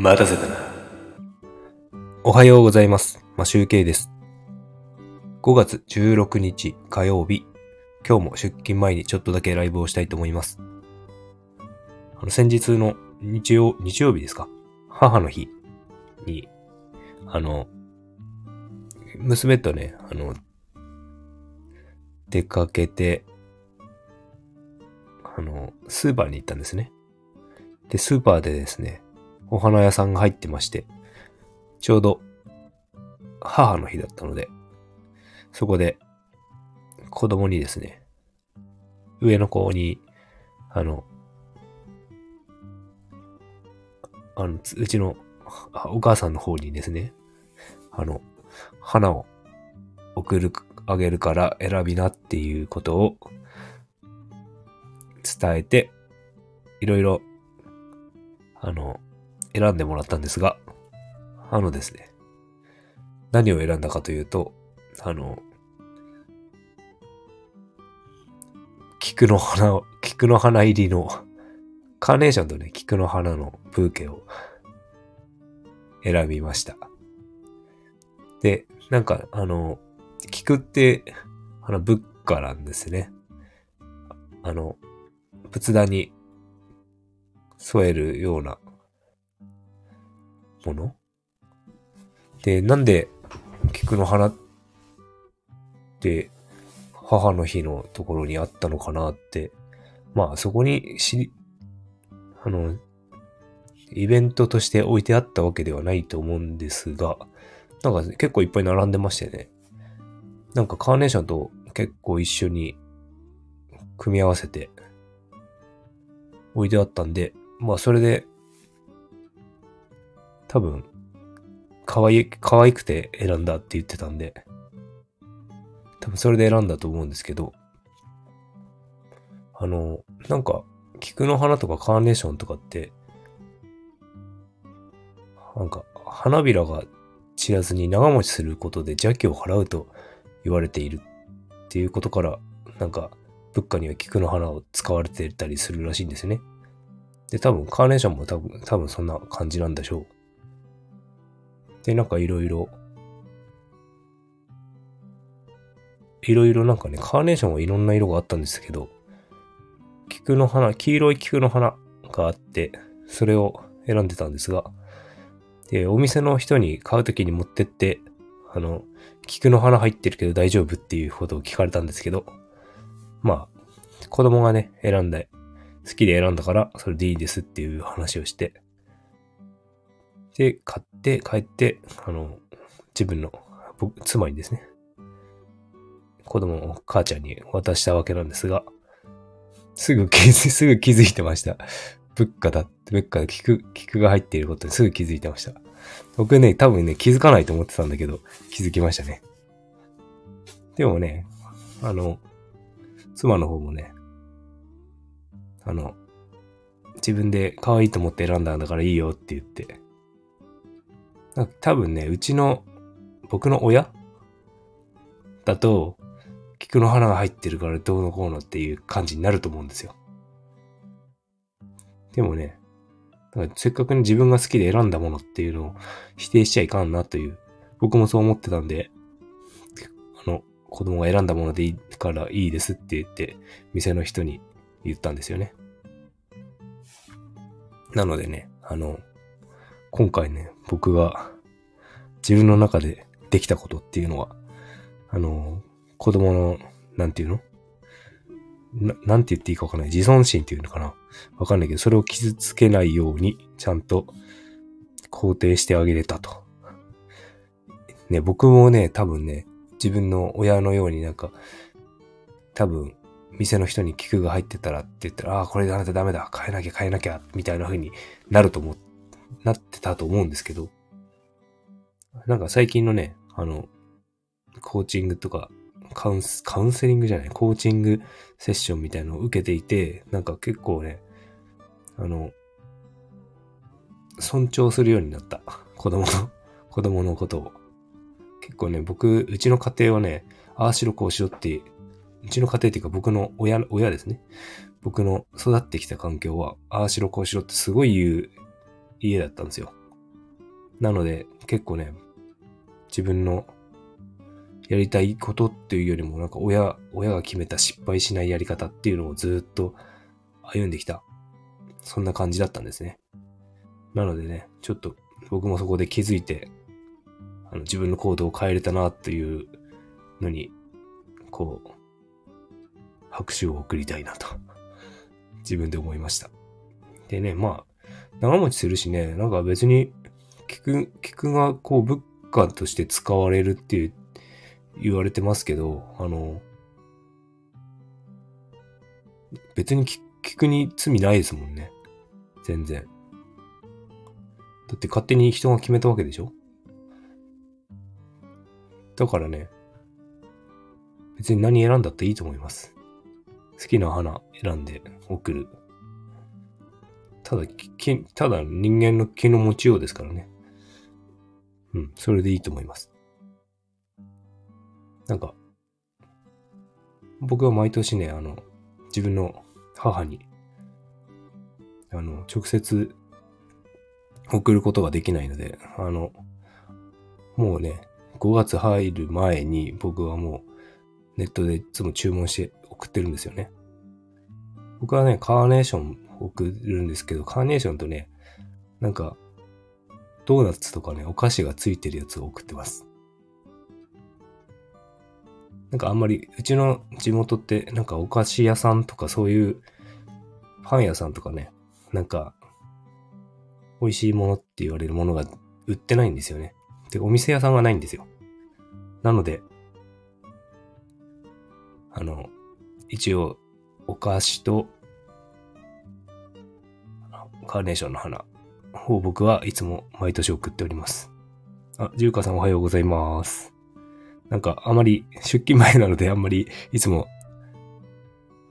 待たせたな。おはようございます。マシュウケイです。5月16日火曜日、今日も出勤前にちょっとだけライブをしたいと思います。あの、先日の日曜、日曜日ですか？母の日に、あの、娘とね、あの、出かけて、あの、スーパーに行ったんですね。で、スーパーでですね、お花屋さんが入ってまして、ちょうど母の日だったので、そこで子供にですね、上の子に、あの、あの、うちのお母さんの方にですね、あの、花を送る、あげるから選びなっていうことを伝えて、いろいろ、あの、選んでもらったんですが、あのですね、何を選んだかというと、あの、菊の花を、菊の花入りの、カーネーションとね、菊の花のブーケを選びました。で、なんか、あの、菊って、あの、仏花なんですね。あの、仏壇に添えるようなもの？で、なんで菊の花って母の日のところにあったのかなって、まあそこに知り、あの、イベントとして置いてあったわけではないと思うんですが、なんか結構いっぱい並んでましてね。なんかカーネーションと結構一緒に組み合わせて置いてあったんで、まあそれで多分可愛い、可愛くて選んだって言ってたんで、多分それで選んだと思うんですけど、あの、なんか、菊の花とかカーネーションとかって、なんか、花びらが散らずに長持ちすることで邪気を払うと言われているっていうことから、なんか、仏花には菊の花を使われてたりするらしいんですね。で、多分、カーネーションも多分、多分そんな感じなんでしょう。で、なんかいろいろ、いろいろなんかね、カーネーションはいろんな色があったんですけど、菊の花、黄色い菊の花があって、それを選んでたんですが、で、お店の人に買うときに持ってって、あの、菊の花入ってるけど大丈夫っていうことを聞かれたんですけど、まあ、子供がね、選んで、好きで選んだから、それでいいですっていう話をして、で、買って帰って、あの、自分の、僕、妻にですね、子供の母ちゃんに渡したわけなんですが、すぐ気づ、すぐ気づいてました。仏花だって、仏花で菊、菊が入っていることにすぐ気づいてました。僕ね、多分ね、気づかないと思ってたんだけど、気づきましたね。でもね、あの、妻の方もね、あの、自分で可愛いと思って選んだんだからいいよって言って、多分ね、うちの、僕の親だと、菊の花が入ってるからどうのこうのっていう感じになると思うんですよ。でもね、だからせっかくに自分が好きで選んだものっていうのを否定しちゃいかんなという、僕もそう思ってたんで、あの、子供が選んだものでいいからいいですって言って、店の人に言ったんですよね。なのでね、あの、今回ね、僕が自分の中でできたことっていうのは、あの、子供の、なんていうの？ななんて言っていいかわかんない。自尊心っていうのかな？わかんないけど、それを傷つけないように、ちゃんと肯定してあげれたと。ね、僕もね、多分ね、自分の親のようになんか、多分、店の人に菊が入ってたらって言ったら、ああ、これダメだダメだ、変えなきゃ変えなきゃ、みたいな風になると思う、なってたと思うんですけど、なんか最近のね、あの、コーチングとか、カウンス、カウンセリングじゃない、コーチングセッションみたいのを受けていて、なんか結構ね、あの、尊重するようになった。子供の、子供のことを。結構ね、僕、うちの家庭はね、ああしろこうしろって、うちの家庭っていうか僕の親、親ですね。僕の育ってきた環境は、ああしろこうしろってすごい言う家だったんですよ。なので、結構ね、自分のやりたいことっていうよりも、なんか親、親が決めた失敗しないやり方っていうのをずっと歩んできた。そんな感じだったんですね。なのでね、ちょっと僕もそこで気づいて、あの自分の行動を変えれたなっていうのに、こう、拍手を送りたいなと、自分で思いました。でね、まあ、長持ちするしね、なんか別に、菊、菊がこう物価として使われるっていう言われてますけど、あの、別に菊に罪ないですもんね。全然。だって勝手に人が決めたわけでしょ？だからね、別に何選んだっていいと思います。好きな花選んで送る。ただ、ただ人間の気の持ちようですからね。うん、それでいいと思います。なんか、僕は毎年ね、あの、自分の母に、あの、直接送ることができないので、あの、もうね、5月入る前に僕はもうネットでいつも注文して送ってるんですよね。僕はね、カーネーション送るんですけど、カーネーションとね、なんか、ドーナツとかね、お菓子がついてるやつを送ってます。なんかあんまり、うちの地元って、なんかお菓子屋さんとかそういう、パン屋さんとかね、なんか、美味しいものって言われるものが売ってないんですよね。で、お店屋さんがないんですよ。なので、あの、一応、お菓子と、カーネーションの花を僕はいつも毎年送っております。あ、ジューカさんおはようございます。なんかあまり出勤前なのであんまりいつも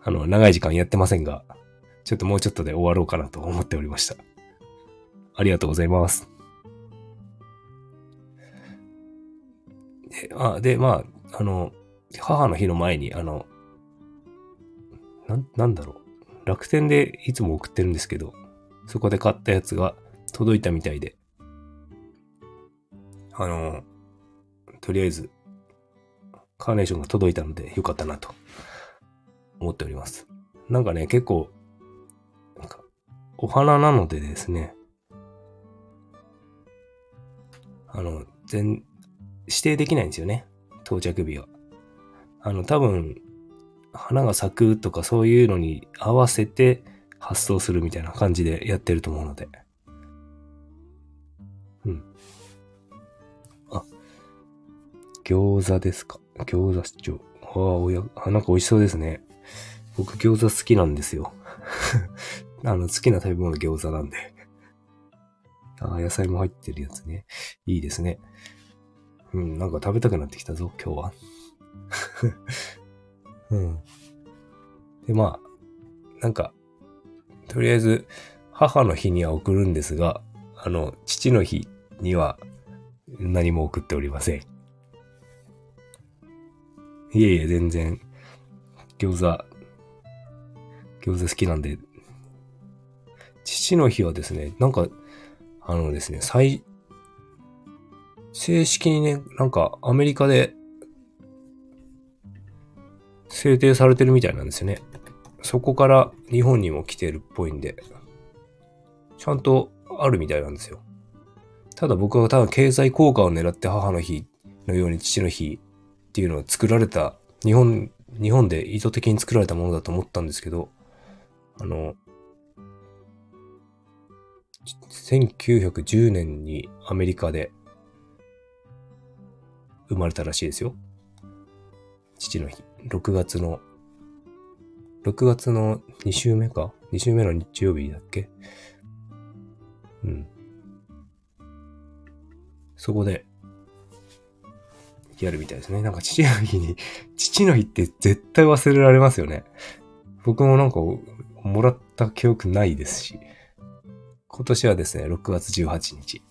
あの長い時間やってませんが、ちょっともうちょっとで終わろうかなと思っておりました。ありがとうございます。で、あでまあ、あの、母の日の前に、あの、な、なんだろう。楽天でいつも送ってるんですけど、そこで買ったやつが届いたみたいで、あの、とりあえずカーネーションが届いたのでよかったなと思っております。なんかね、結構、お花なのでですね、あの、全、指定できないんですよね。到着日は。あの、多分、花が咲くとかそういうのに合わせて発送するみたいな感じでやってると思うので。うん。あ、餃子ですか？餃子市長。ああ、おや、あ、なんか美味しそうですね。僕餃子好きなんですよ。あの、好きな食べ物餃子なんで。ああ、野菜も入ってるやつね。いいですね。うん、なんか食べたくなってきたぞ、今日は。うん。で、まあ、なんか、とりあえず、母の日には送るんですが、あの、父の日には何も送っておりません。いえいえ、全然、餃子、餃子好きなんで、父の日はですね、なんか、あのですね、最、正式にね、なんかアメリカで制定されてるみたいなんですよね。そこから日本にも来てるっぽいんで、ちゃんとあるみたいなんですよ。ただ僕は多分経済効果を狙って母の日のように父の日っていうのは作られた、日本、日本で意図的に作られたものだと思ったんですけど、あの、1910年にアメリカで生まれたらしいですよ。父の日。6月の、6月の2週目か ?2 週目の日曜日だっけ？うん。そこで、やるみたいですね。なんか父の日に、父の日って絶対忘れられますよね。僕もなんか、もらった記憶ないですし。今年はですね、6月18日。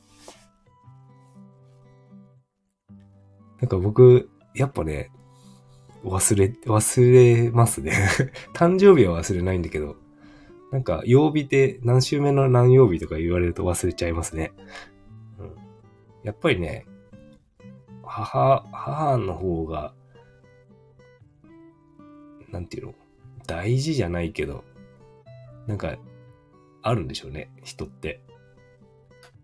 なんか僕、やっぱね、忘れ、忘れますね。誕生日は忘れないんだけど、なんか曜日で何週目の何曜日とか言われると忘れちゃいますね。うん、やっぱりね、母、母の方が、なんていうの、大事じゃないけど、なんか、あるんでしょうね、人って。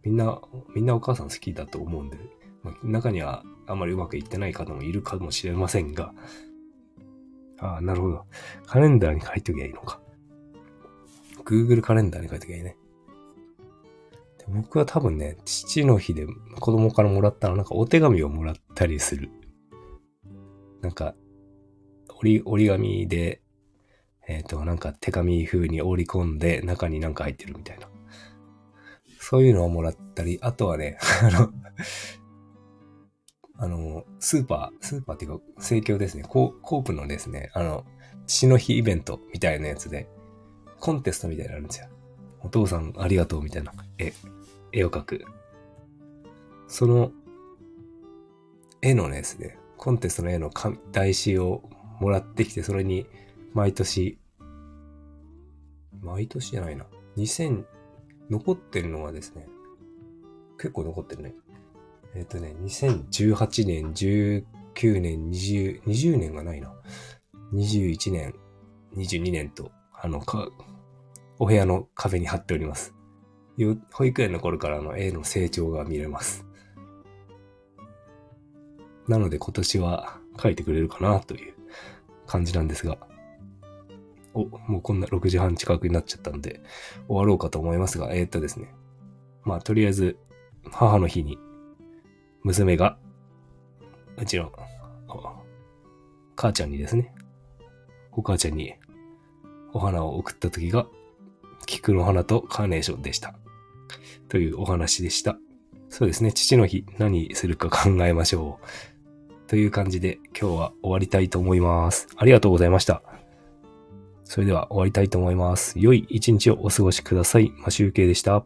みんな、みんなお母さん好きだと思うんで、中にはあんまりうまくいってない方もいるかもしれませんが、ああ、なるほど。カレンダーに書いときゃいいのか。Google カレンダーに書いときゃいいね。で僕は多分ね、父の日で子供からもらったのなんかお手紙をもらったりする。なんか、折り、折り紙で、えっ、ー、と、なんか手紙風に折り込んで中になんか入ってるみたいな。そういうのをもらったり、あとはね、あの、あの、スーパー、スーパーっていうか、盛況ですね。コープのですね、あの、父の日イベントみたいなやつで、コンテストみたいなのあるんですよ。お父さんありがとうみたいな絵、絵を描く。その、絵のですね、コンテストの絵の台紙をもらってきて、それに毎年、毎年じゃないな。2000、残ってるのはですね、結構残ってるね。えっ、とね、2018年、19年、20、20年がないな。21年、22年と、あの、か、お部屋の壁に貼っております。保育園の頃からの絵の成長が見れます。なので今年は描いてくれるかなという感じなんですが、お、もうこんな6時半近くになっちゃったんで、終わろうかと思いますが、えー、っとですね。まあ、とりあえず、母の日に、娘が、うちの、母ちゃんにですね、お母ちゃんにお花を送った時が、菊の花とカーネーションでした。というお話でした。そうですね、父の日何するか考えましょう。という感じで今日は終わりたいと思います。ありがとうございました。それでは終わりたいと思います。良い一日をお過ごしください。マシュウケイでした。